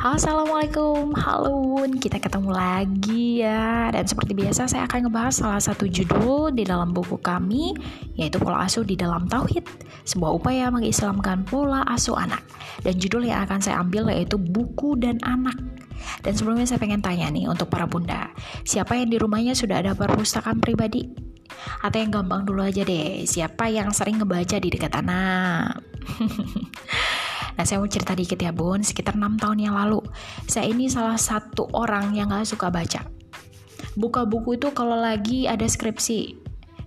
Assalamualaikum, halo kita ketemu lagi ya. Dan seperti biasa saya akan ngebahas salah satu judul di dalam buku kami Yaitu pola asuh di dalam Tauhid Sebuah upaya mengislamkan pola asuh anak. Dan judul yang akan saya ambil yaitu buku dan anak. Dan sebelumnya saya pengen tanya nih untuk para bunda Siapa yang di rumahnya sudah ada perpustakaan pribadi? Atau yang gampang dulu aja deh Siapa yang sering ngebaca di dekat anak? Nah, saya mau cerita dikit ya, Bun. Sekitar 6 tahun yang lalu, saya ini salah satu orang yang gak suka baca. Buka buku itu kalau lagi ada skripsi.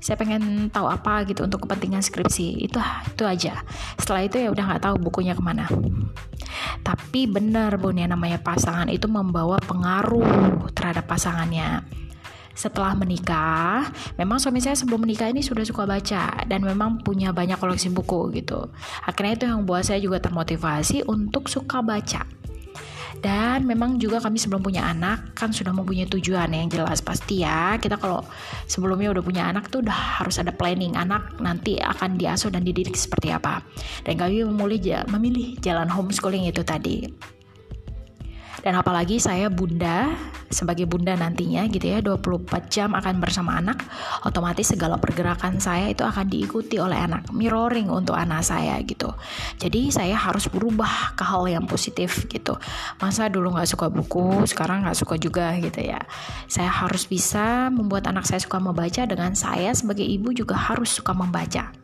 Saya pengen tahu apa gitu untuk kepentingan skripsi. Itu itu aja. Setelah itu ya udah nggak tahu bukunya ke mana. Tapi benar Bun ya namanya pasangan itu membawa pengaruh terhadap pasangannya setelah menikah, memang suami saya sebelum menikah ini sudah suka baca dan memang punya banyak koleksi buku gitu. Akhirnya itu yang buat saya juga termotivasi untuk suka baca. Dan memang juga kami sebelum punya anak kan sudah mempunyai tujuan yang jelas pasti ya. Kita kalau sebelumnya udah punya anak tuh udah harus ada planning anak nanti akan diasuh dan dididik seperti apa. Dan kami memilih memilih jalan homeschooling itu tadi. Dan apalagi saya bunda, sebagai bunda nantinya gitu ya, 24 jam akan bersama anak, otomatis segala pergerakan saya itu akan diikuti oleh anak, mirroring untuk anak saya gitu. Jadi saya harus berubah ke hal yang positif gitu. Masa dulu nggak suka buku, sekarang nggak suka juga gitu ya. Saya harus bisa membuat anak saya suka membaca dengan saya sebagai ibu juga harus suka membaca.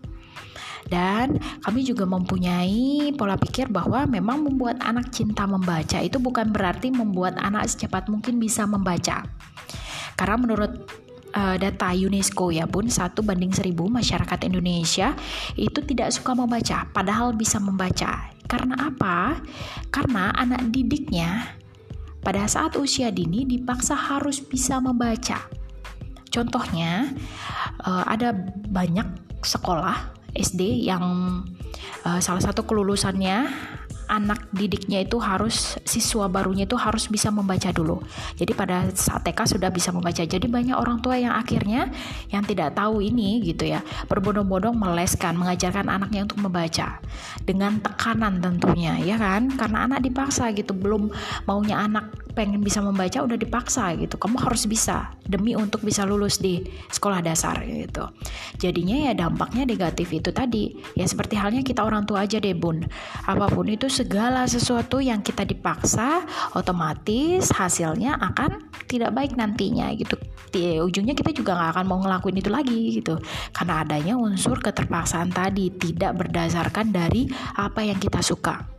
Dan kami juga mempunyai pola pikir bahwa memang membuat anak cinta membaca itu bukan berarti membuat anak secepat mungkin bisa membaca. Karena menurut uh, data UNESCO ya bun satu banding seribu masyarakat Indonesia itu tidak suka membaca padahal bisa membaca. Karena apa? Karena anak didiknya pada saat usia dini dipaksa harus bisa membaca. Contohnya uh, ada banyak sekolah SD yang uh, salah satu kelulusannya anak didiknya itu harus siswa barunya itu harus bisa membaca dulu. Jadi pada saat TK sudah bisa membaca. Jadi banyak orang tua yang akhirnya yang tidak tahu ini gitu ya, berbondong-bondong meleskan, mengajarkan anaknya untuk membaca dengan tekanan tentunya ya kan? Karena anak dipaksa gitu, belum maunya anak pengen bisa membaca udah dipaksa gitu. Kamu harus bisa demi untuk bisa lulus di sekolah dasar gitu. Jadinya ya dampaknya negatif itu tadi. Ya seperti halnya kita orang tua aja deh, Bun. Apa pun itu segala sesuatu yang kita dipaksa otomatis hasilnya akan tidak baik nantinya gitu di ujungnya kita juga nggak akan mau ngelakuin itu lagi gitu karena adanya unsur keterpaksaan tadi tidak berdasarkan dari apa yang kita suka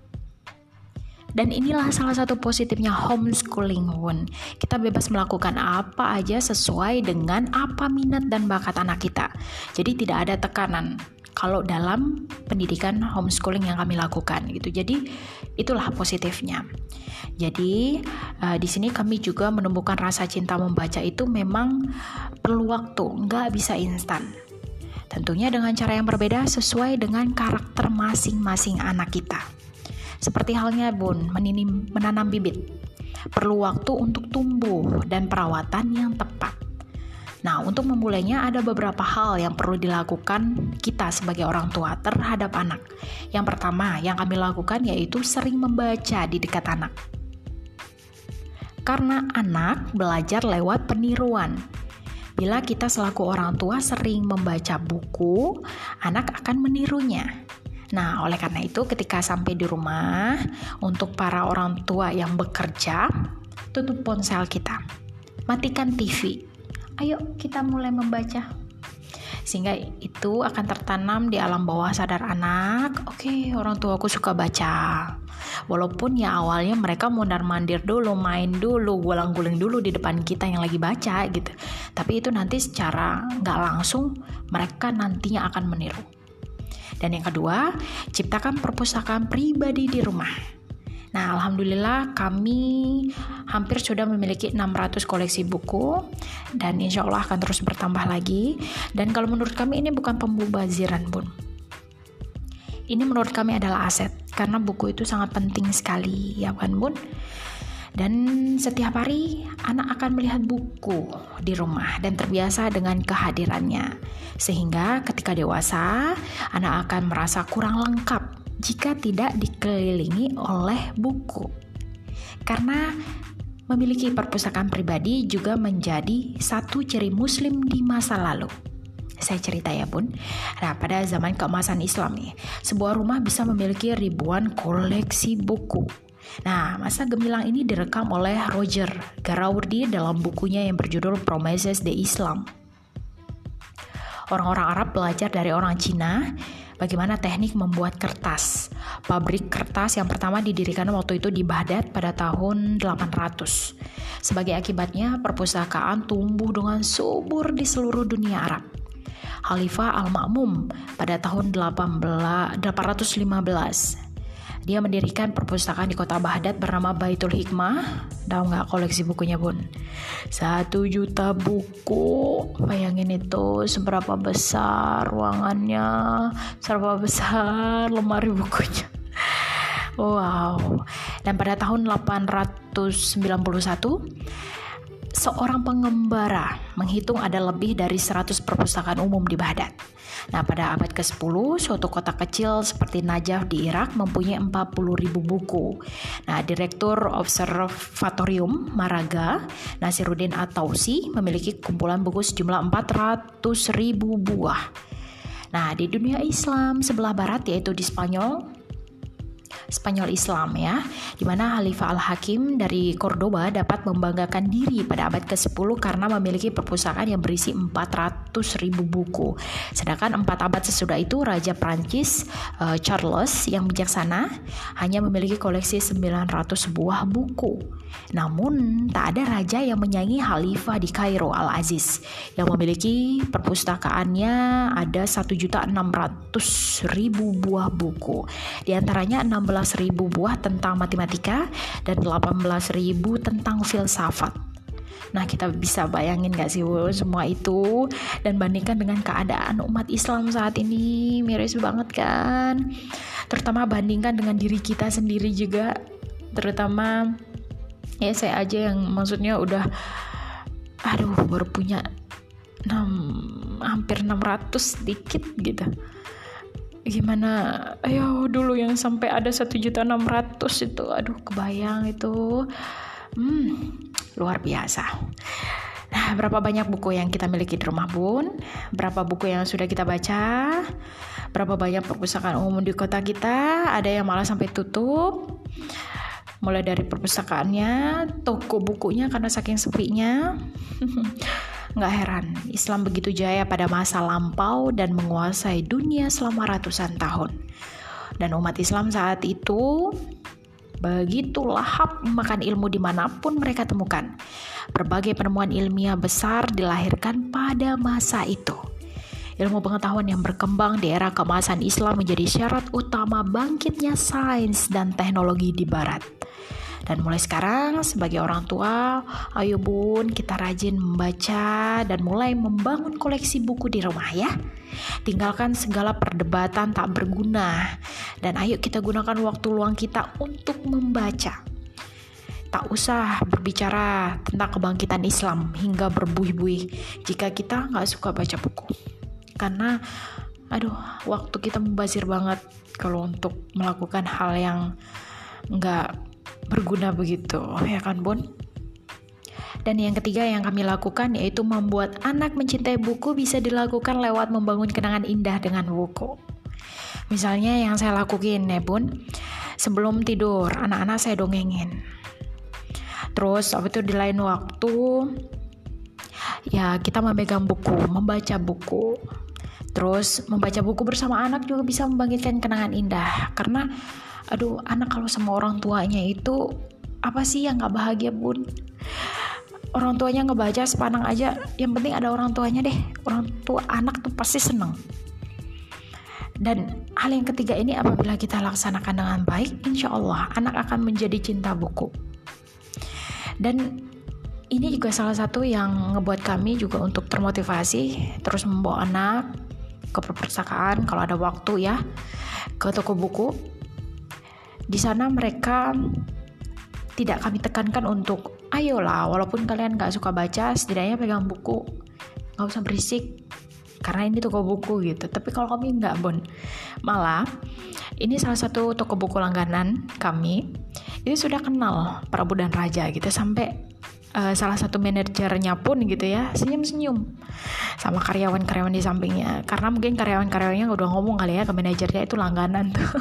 dan inilah salah satu positifnya homeschooling Wun. Kita bebas melakukan apa aja sesuai dengan apa minat dan bakat anak kita. Jadi tidak ada tekanan kalau dalam pendidikan homeschooling yang kami lakukan gitu. Jadi itulah positifnya. Jadi uh, di sini kami juga menemukan rasa cinta membaca itu memang perlu waktu, nggak bisa instan. Tentunya dengan cara yang berbeda sesuai dengan karakter masing-masing anak kita. Seperti halnya bun, meninim, menanam bibit. Perlu waktu untuk tumbuh dan perawatan yang tepat. Nah, untuk memulainya ada beberapa hal yang perlu dilakukan kita sebagai orang tua terhadap anak. Yang pertama yang kami lakukan yaitu sering membaca di dekat anak. Karena anak belajar lewat peniruan. Bila kita selaku orang tua sering membaca buku, anak akan menirunya. Nah, oleh karena itu, ketika sampai di rumah, untuk para orang tua yang bekerja, tutup ponsel kita, matikan TV, ayo kita mulai membaca. Sehingga itu akan tertanam di alam bawah sadar anak. Oke okay, orang tua aku suka baca. Walaupun ya awalnya mereka mondar mandir dulu main dulu gulang guling dulu di depan kita yang lagi baca gitu. Tapi itu nanti secara nggak langsung mereka nantinya akan meniru dan yang kedua ciptakan perpustakaan pribadi di rumah Nah, alhamdulillah kami hampir sudah memiliki 600 koleksi buku dan insya Allah akan terus bertambah lagi. Dan kalau menurut kami ini bukan pembubaziran, Bun. Ini menurut kami adalah aset karena buku itu sangat penting sekali, ya kan, Bun? Dan setiap hari anak akan melihat buku di rumah dan terbiasa dengan kehadirannya. Sehingga ketika dewasa, anak akan merasa kurang lengkap jika tidak dikelilingi oleh buku. Karena memiliki perpustakaan pribadi juga menjadi satu ciri muslim di masa lalu. Saya cerita ya bun. Nah pada zaman keemasan Islam nih, sebuah rumah bisa memiliki ribuan koleksi buku. Nah, masa gemilang ini direkam oleh Roger Garawardi dalam bukunya yang berjudul Promises the Islam. Orang-orang Arab belajar dari orang Cina bagaimana teknik membuat kertas. Pabrik kertas yang pertama didirikan waktu itu di Baghdad pada tahun 800. Sebagai akibatnya, perpustakaan tumbuh dengan subur di seluruh dunia Arab. Khalifah Al-Ma'mum pada tahun 18, 815 dia mendirikan perpustakaan di kota Baghdad bernama Baitul Hikmah. Tahu nggak koleksi bukunya bun? Satu juta buku. Bayangin itu seberapa besar ruangannya, seberapa besar lemari bukunya. Wow. Dan pada tahun 891 seorang pengembara menghitung ada lebih dari 100 perpustakaan umum di Baghdad. Nah, pada abad ke-10, suatu kota kecil seperti Najaf di Irak mempunyai 40.000 buku. Nah, Direktur Observatorium Maraga, Nasiruddin Atausi, memiliki kumpulan buku sejumlah 400.000 buah. Nah, di dunia Islam sebelah barat yaitu di Spanyol, Spanyol Islam ya, di mana Khalifah Al-Hakim dari Cordoba dapat membanggakan diri pada abad ke-10 karena memiliki perpustakaan yang berisi 400 ribu buku. Sedangkan empat abad sesudah itu Raja Prancis uh, Charles yang bijaksana hanya memiliki koleksi 900 buah buku. Namun tak ada raja yang menyaingi Khalifah di Kairo Al-Aziz yang memiliki perpustakaannya ada 1.600.000 buah buku. Di antaranya 16 18.000 buah tentang matematika dan 18.000 tentang filsafat. Nah kita bisa bayangin gak sih semua itu? Dan bandingkan dengan keadaan umat Islam saat ini miris banget kan? Terutama bandingkan dengan diri kita sendiri juga Terutama ya saya aja yang maksudnya udah aduh baru punya 6, hampir 600 sedikit gitu gimana ayo dulu yang sampai ada satu juta enam ratus itu aduh kebayang itu hmm luar biasa Nah, berapa banyak buku yang kita miliki di rumah Bun? Berapa buku yang sudah kita baca? Berapa banyak perpustakaan umum di kota kita? Ada yang malah sampai tutup. Mulai dari perpustakaannya, toko bukunya karena saking sepinya. Nggak heran, Islam begitu jaya pada masa lampau dan menguasai dunia selama ratusan tahun. Dan umat Islam saat itu begitu lahap makan ilmu di mana pun mereka temukan. Berbagai penemuan ilmiah besar dilahirkan pada masa itu. Ilmu pengetahuan yang berkembang di era kemasan Islam menjadi syarat utama bangkitnya sains dan teknologi di Barat. Dan mulai sekarang sebagai orang tua, ayo bun kita rajin membaca dan mulai membangun koleksi buku di rumah ya. Tinggalkan segala perdebatan tak berguna dan ayo kita gunakan waktu luang kita untuk membaca. Tak usah berbicara tentang kebangkitan Islam hingga berbuih-buih jika kita nggak suka baca buku. Karena aduh waktu kita membazir banget kalau untuk melakukan hal yang nggak berguna begitu, ya kan Bun? Dan yang ketiga yang kami lakukan yaitu membuat anak mencintai buku bisa dilakukan lewat membangun kenangan indah dengan buku. Misalnya yang saya lakukan ya Bun, sebelum tidur anak-anak saya dongengin. Terus apa itu di lain waktu ya kita memegang buku, membaca buku. Terus membaca buku bersama anak juga bisa membangkitkan kenangan indah karena aduh anak kalau sama orang tuanya itu apa sih yang nggak bahagia bun? Orang tuanya ngebaca sepanang aja. Yang penting ada orang tuanya deh. Orang tua anak tuh pasti seneng. Dan hal yang ketiga ini apabila kita laksanakan dengan baik insya Allah anak akan menjadi cinta buku. Dan ini juga salah satu yang ngebuat kami juga untuk termotivasi terus membawa anak ke perpustakaan kalau ada waktu ya ke toko buku di sana mereka tidak kami tekankan untuk ayolah walaupun kalian gak suka baca setidaknya pegang buku. Gak usah berisik karena ini toko buku gitu. Tapi kalau kami nggak bon. Malah ini salah satu toko buku langganan kami ini sudah kenal Prabu dan Raja gitu. Sampai uh, salah satu manajernya pun gitu ya senyum-senyum sama karyawan-karyawan di sampingnya. Karena mungkin karyawan-karyawannya udah ngomong kali ya ke manajernya itu langganan. Tuh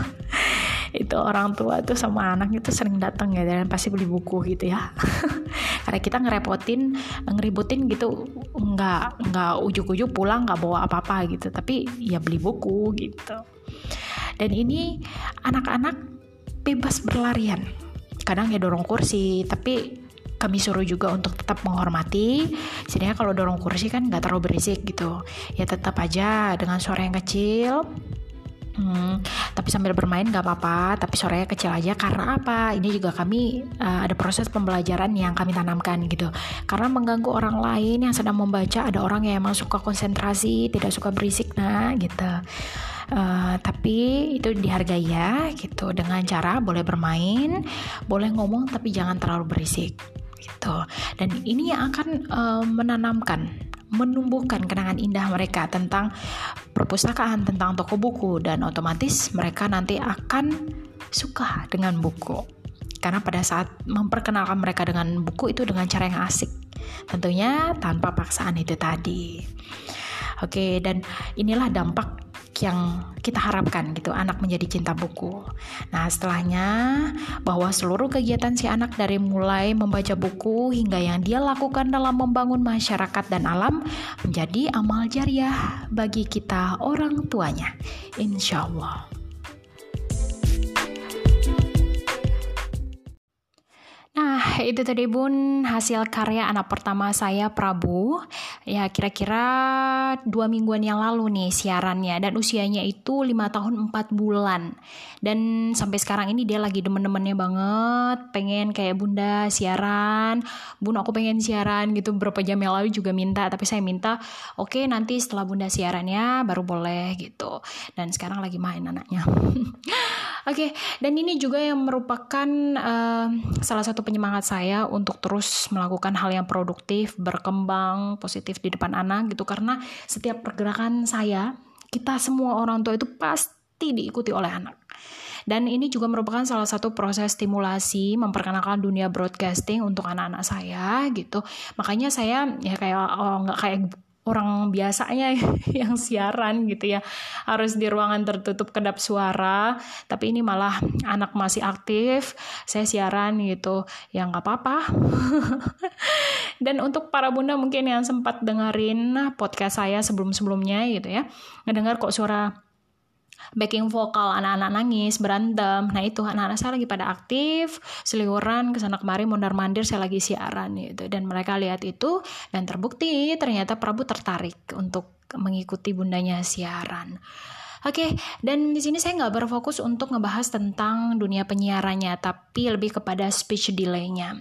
itu orang tua tuh sama anak itu sering datang ya dan pasti beli buku gitu ya. Karena kita ngerepotin ngeributin gitu. Nggak nggak ujuk-ujuk pulang nggak bawa apa-apa gitu. Tapi ya beli buku gitu. Dan ini anak-anak bebas berlarian. Kadang ya dorong kursi tapi kami suruh juga untuk tetap menghormati. Setidaknya kalau dorong kursi kan nggak terlalu berisik gitu. Ya tetap aja dengan suara yang kecil Hmm, tapi sambil bermain gak apa-apa, tapi suaranya kecil aja karena apa? Ini juga kami uh, ada proses pembelajaran yang kami tanamkan gitu. Karena mengganggu orang lain yang sedang membaca, ada orang yang emang suka konsentrasi, tidak suka berisik, nah gitu. Uh, tapi itu dihargai ya gitu dengan cara boleh bermain, boleh ngomong tapi jangan terlalu berisik gitu. Dan ini yang akan uh, menanamkan menumbuhkan kenangan indah mereka tentang perpustakaan, tentang toko buku dan otomatis mereka nanti akan suka dengan buku. Karena pada saat memperkenalkan mereka dengan buku itu dengan cara yang asik. Tentunya tanpa paksaan itu tadi. Oke, dan inilah dampak yang kita harapkan gitu anak menjadi cinta buku. Nah, setelahnya bahwa seluruh kegiatan si anak dari mulai membaca buku hingga yang dia lakukan dalam membangun masyarakat dan alam menjadi amal jariah bagi kita orang tuanya. Insya Allah. Nah, itu tadi Bun hasil karya anak pertama saya Prabu. Ya kira-kira dua mingguan yang lalu nih siarannya dan usianya itu lima tahun empat bulan. Dan sampai sekarang ini dia lagi demen-demennya banget, pengen kayak Bunda siaran. Bun aku pengen siaran gitu beberapa jam yang lalu juga minta, tapi saya minta oke okay, nanti setelah Bunda siarannya baru boleh gitu. Dan sekarang lagi main anaknya. Oke, okay, dan ini juga yang merupakan uh, salah satu penyemangat saya untuk terus melakukan hal yang produktif, berkembang, positif di depan anak gitu karena setiap pergerakan saya, kita semua orang tua itu pasti diikuti oleh anak. Dan ini juga merupakan salah satu proses stimulasi memperkenalkan dunia broadcasting untuk anak-anak saya gitu. Makanya saya ya kayak oh, nggak kayak orang biasanya yang siaran gitu ya. Harus di ruangan tertutup kedap suara tapi ini malah anak masih aktif saya siaran gitu. Ya nggak apa-apa. Dan untuk para bunda mungkin yang sempat dengerin podcast saya sebelum-sebelumnya gitu ya. Ngedengar kok suara backing vokal anak-anak nangis berantem. Nah itu anak-anak saya lagi pada aktif seliuran ke sana kemari mondar mandir saya lagi siaran gitu. Dan mereka lihat itu dan terbukti ternyata Prabu tertarik untuk mengikuti bundanya siaran Oke, dan di sini saya nggak berfokus untuk ngebahas tentang dunia penyiarannya, tapi lebih kepada speech delay-nya.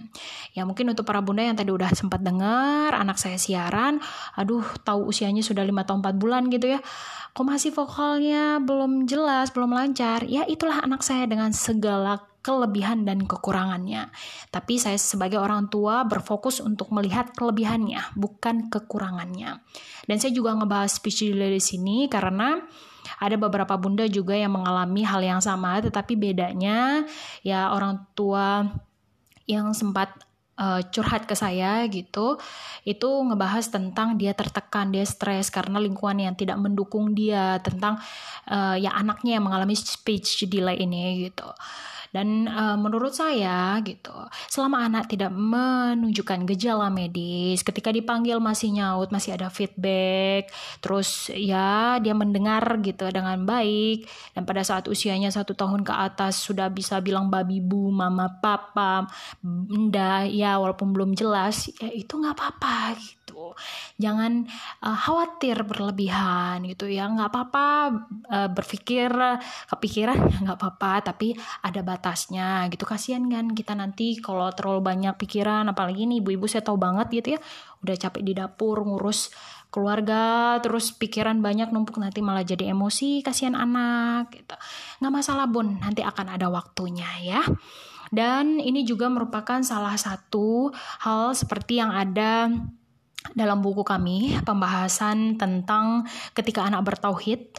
Ya mungkin untuk para bunda yang tadi udah sempat dengar anak saya siaran, aduh tahu usianya sudah lima tahun 4 bulan gitu ya kok masih vokalnya belum jelas, belum lancar, ya itulah anak saya dengan segala kelebihan dan kekurangannya. Tapi saya sebagai orang tua berfokus untuk melihat kelebihannya, bukan kekurangannya. Dan saya juga ngebahas speech delay di sini karena ada beberapa bunda juga yang mengalami hal yang sama, tetapi bedanya ya orang tua yang sempat uh, curhat ke saya gitu itu ngebahas tentang dia tertekan dia stres karena lingkungan yang tidak mendukung dia tentang uh, ya anaknya yang mengalami speech delay ini gitu dan uh, menurut saya gitu, selama anak tidak menunjukkan gejala medis, ketika dipanggil masih nyaut, masih ada feedback, terus ya dia mendengar gitu dengan baik, dan pada saat usianya satu tahun ke atas sudah bisa bilang babi bu, mama, papa, benda, ya walaupun belum jelas, ya itu nggak apa-apa gitu jangan uh, khawatir berlebihan gitu ya. Nggak apa-apa uh, berpikir kepikiran nggak apa-apa. Tapi ada batasnya gitu. Kasihan kan kita nanti kalau terlalu banyak pikiran apalagi nih ibu-ibu saya tahu banget gitu ya. Udah capek di dapur ngurus keluarga terus pikiran banyak numpuk nanti malah jadi emosi. Kasihan anak gitu. Nggak masalah bun. Nanti akan ada waktunya ya. Dan ini juga merupakan salah satu hal seperti yang ada dalam buku kami pembahasan tentang ketika anak bertauhid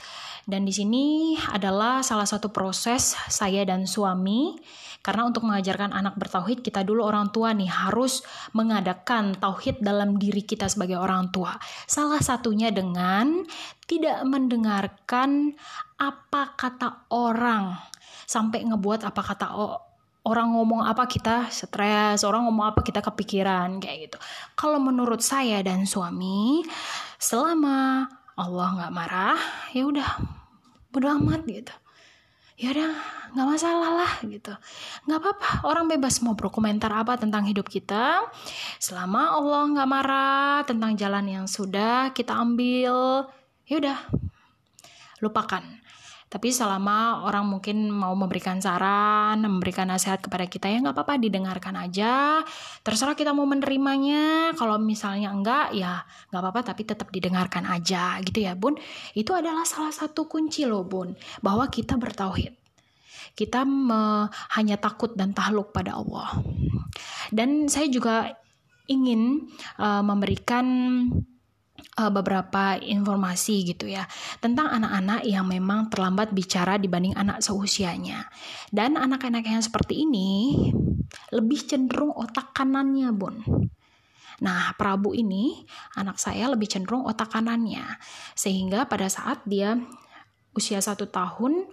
dan di sini adalah salah satu proses saya dan suami karena untuk mengajarkan anak bertauhid kita dulu orang tua nih harus mengadakan tauhid dalam diri kita sebagai orang tua. Salah satunya dengan tidak mendengarkan apa kata orang sampai ngebuat apa kata orang ngomong apa kita stres, orang ngomong apa kita kepikiran kayak gitu. Kalau menurut saya dan suami, selama Allah nggak marah, ya udah bodo amat gitu. Ya udah nggak masalah lah gitu, nggak apa-apa. Orang bebas mau berkomentar apa tentang hidup kita, selama Allah nggak marah tentang jalan yang sudah kita ambil, ya udah lupakan tapi selama orang mungkin mau memberikan saran, memberikan nasihat kepada kita ya nggak apa-apa didengarkan aja. Terserah kita mau menerimanya. Kalau misalnya enggak ya nggak apa-apa tapi tetap didengarkan aja gitu ya bun. Itu adalah salah satu kunci loh bun bahwa kita bertauhid. Kita me, hanya takut dan tahluk pada Allah. Dan saya juga ingin uh, memberikan uh, beberapa informasi gitu ya tentang anak-anak yang memang terlambat bicara dibanding anak seusianya. Dan anak-anak yang seperti ini lebih cenderung otak kanannya, Bun. Nah, Prabu ini anak saya lebih cenderung otak kanannya, sehingga pada saat dia usia satu tahun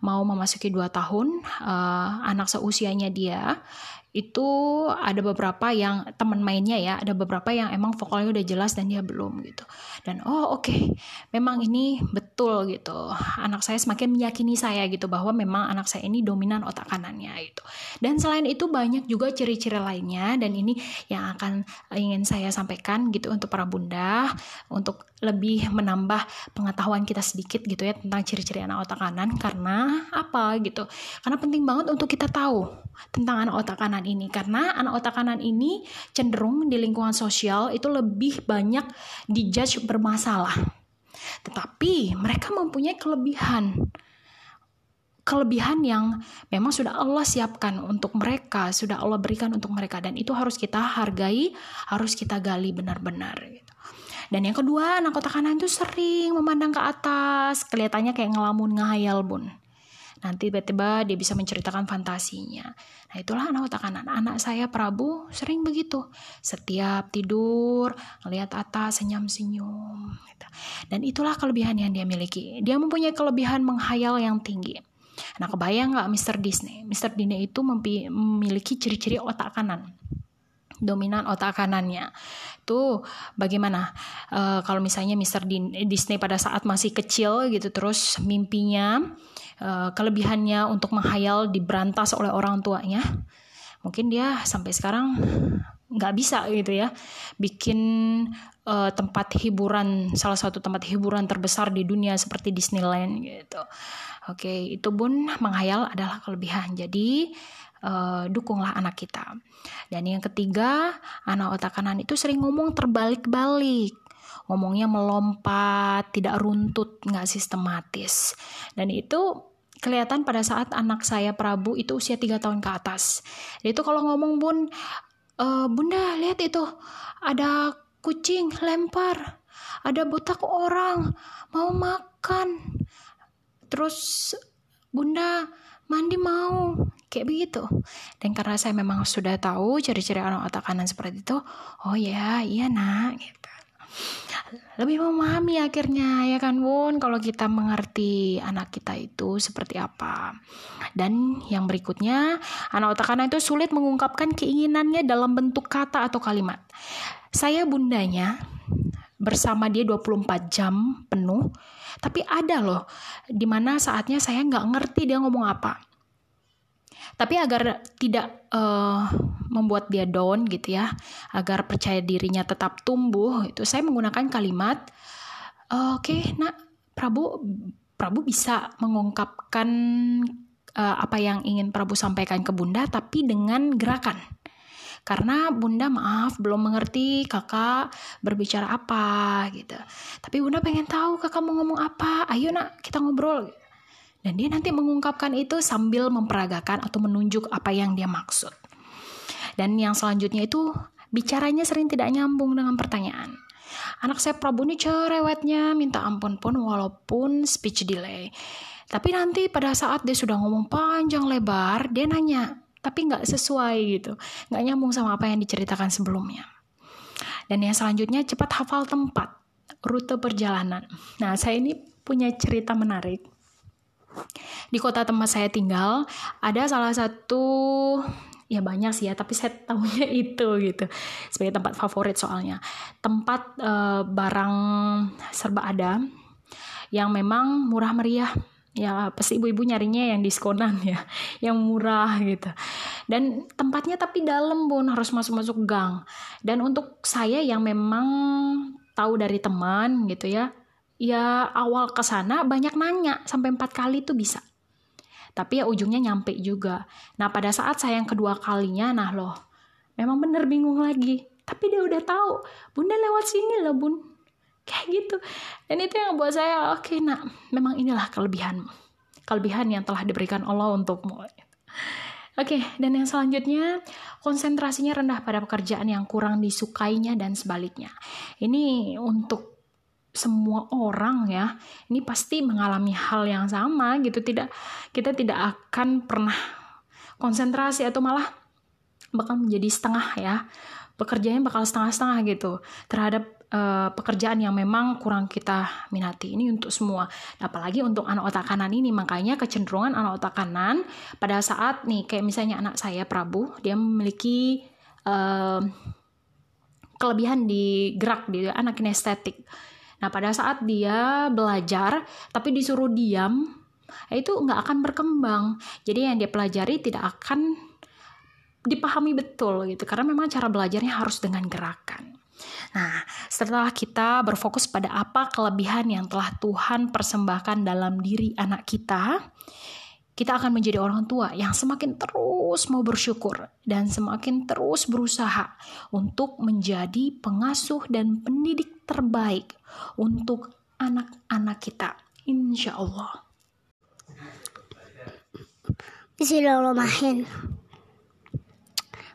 mau memasuki dua tahun, uh, anak seusianya dia itu ada beberapa yang teman mainnya ya ada beberapa yang emang vokalnya udah jelas dan dia belum gitu. Dan oh oke okay, memang ini betul gitu. Anak saya semakin meyakini saya gitu bahwa memang anak saya ini dominan otak kanannya itu dan selain itu banyak juga ciri-ciri lainnya dan ini yang akan ingin saya sampaikan gitu untuk para bunda untuk lebih menambah pengetahuan kita sedikit gitu ya tentang ciri-ciri anak otak kanan. Karena apa gitu? Karena penting banget untuk kita tahu tentang anak otak kanan ini karena anak otak kanan ini cenderung di lingkungan sosial itu lebih banyak dijudge bermasalah. Tetapi mereka mempunyai kelebihan kelebihan yang memang sudah Allah siapkan untuk mereka, sudah Allah berikan untuk mereka dan itu harus kita hargai, harus kita gali benar-benar gitu. Dan yang kedua, anak otak kanan itu sering memandang ke atas, kelihatannya kayak ngelamun ngahayal, Bun. Nanti tiba-tiba dia bisa menceritakan fantasinya. Nah itulah anak otak kanan. Anak saya Prabu sering begitu. Setiap tidur, ngelihat atas, senyum-senyum. Gitu. Dan itulah kelebihan yang dia miliki. Dia mempunyai kelebihan menghayal yang tinggi. Nah kebayang nggak Mr. Disney? Mr. Disney itu memiliki ciri-ciri otak kanan dominan otak kanannya. Tuh bagaimana uh, kalau misalnya Mr. Disney pada saat masih kecil gitu terus mimpinya uh, kelebihannya untuk menghayal diberantas oleh orang tuanya. Mungkin dia sampai sekarang nggak bisa gitu ya bikin uh, tempat hiburan salah satu tempat hiburan terbesar di dunia seperti Disneyland gitu. Oke, itu pun menghayal adalah kelebihan. Jadi uh, dukunglah anak kita. Dan yang ketiga, anak otak kanan itu sering ngomong terbalik-balik ngomongnya melompat, tidak runtut, nggak sistematis. Dan itu kelihatan pada saat anak saya Prabu itu usia tiga tahun ke atas. Itu kalau ngomong bun, e, bunda lihat itu ada kucing lempar, ada botak orang mau makan, terus bunda mandi mau. Kayak begitu. Dan karena saya memang sudah tahu ciri-ciri anak otak kanan seperti itu oh ya iya nak gitu. Lebih memahami akhirnya ya kan Bun? Kalau kita mengerti anak kita itu seperti apa. Dan yang berikutnya anak otak kanan itu sulit mengungkapkan keinginannya dalam bentuk kata atau kalimat. Saya bundanya bersama dia 24 jam penuh tapi ada loh di mana saatnya saya nggak ngerti dia ngomong apa tapi agar tidak uh, membuat dia down gitu ya, agar percaya dirinya tetap tumbuh, itu saya menggunakan kalimat, oke, okay, nak Prabu Prabu bisa mengungkapkan uh, apa yang ingin Prabu sampaikan ke Bunda, tapi dengan gerakan. Karena Bunda maaf belum mengerti kakak berbicara apa gitu. Tapi Bunda pengen tahu kakak mau ngomong apa. Ayo nak kita ngobrol. Dan dia nanti mengungkapkan itu sambil memperagakan atau menunjuk apa yang dia maksud. Dan yang selanjutnya itu bicaranya sering tidak nyambung dengan pertanyaan. Anak saya Prabu ini cerewetnya minta ampun pun walaupun speech delay. Tapi nanti pada saat dia sudah ngomong panjang lebar, dia nanya, tapi nggak sesuai gitu, nggak nyambung sama apa yang diceritakan sebelumnya. Dan yang selanjutnya cepat hafal tempat, rute perjalanan. Nah, saya ini punya cerita menarik. Di kota tempat saya tinggal, ada salah satu ya banyak sih ya tapi saya tahunya itu gitu sebagai tempat favorit soalnya tempat uh, barang serba ada yang memang murah meriah ya pasti ibu-ibu nyarinya yang diskonan ya yang murah gitu dan tempatnya tapi dalam bun harus masuk-masuk gang dan untuk saya yang memang tahu dari teman gitu ya ya awal ke sana banyak nanya sampai empat kali tuh bisa tapi ya ujungnya nyampe juga. Nah pada saat saya yang kedua kalinya, nah loh, memang bener bingung lagi. Tapi dia udah tahu, bunda lewat sini loh bun. Kayak gitu. Dan itu yang buat saya, oke okay, nak, memang inilah kelebihan. Kelebihan yang telah diberikan Allah untukmu. Oke, okay, dan yang selanjutnya, konsentrasinya rendah pada pekerjaan yang kurang disukainya dan sebaliknya. Ini untuk semua orang ya ini pasti mengalami hal yang sama gitu tidak kita tidak akan pernah konsentrasi atau malah bakal menjadi setengah ya pekerjaannya bakal setengah-setengah gitu terhadap uh, pekerjaan yang memang kurang kita minati. Ini untuk semua. Apalagi untuk anak otak kanan ini. Makanya kecenderungan anak otak kanan pada saat nih kayak misalnya anak saya Prabu dia memiliki uh, kelebihan di gerak di anak kinestetik. Nah, pada saat dia belajar tapi disuruh diam, itu nggak akan berkembang. Jadi yang dia pelajari tidak akan dipahami betul gitu. Karena memang cara belajarnya harus dengan gerakan. Nah, setelah kita berfokus pada apa kelebihan yang telah Tuhan persembahkan dalam diri anak kita, kita akan menjadi orang tua yang semakin terus mau bersyukur dan semakin terus berusaha untuk menjadi pengasuh dan pendidik terbaik untuk anak-anak kita. Insya Allah. Bismillahirrahmanirrahim.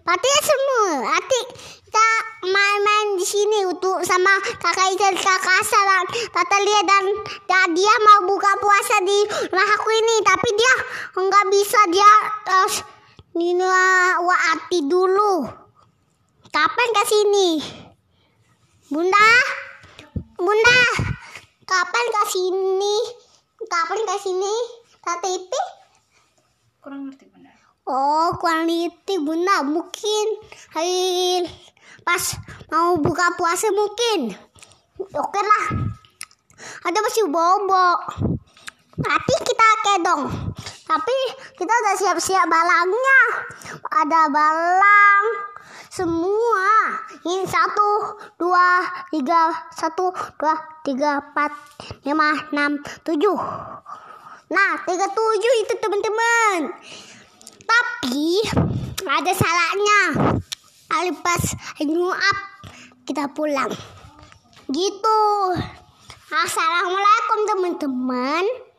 Berarti semua, arti kita main-main di sini untuk sama kakak Ica kakak Salam Tata lihat dan, dan dia mau buka puasa di rumah aku ini. Tapi dia nggak bisa. Dia uh, Nina Waati dulu. Kapan ke sini? Bunda? Bunda? Kapan ke sini? Kapan ke sini? Tata Ipi? Kurang ngerti Bunda Oh, ngerti Bunda. Mungkin hari pas mau buka puasa mungkin. Oke lah. Ada masih bobo. Tapi kita kedong. Tapi kita udah siap-siap balangnya. Ada balang semua. Ini satu, dua, tiga, satu, dua, tiga, empat, lima, enam, tujuh. Nah, tiga tujuh itu teman-teman. Tapi ada salahnya. Pas nyuap kita pulang. Gitu. Assalamualaikum teman-teman.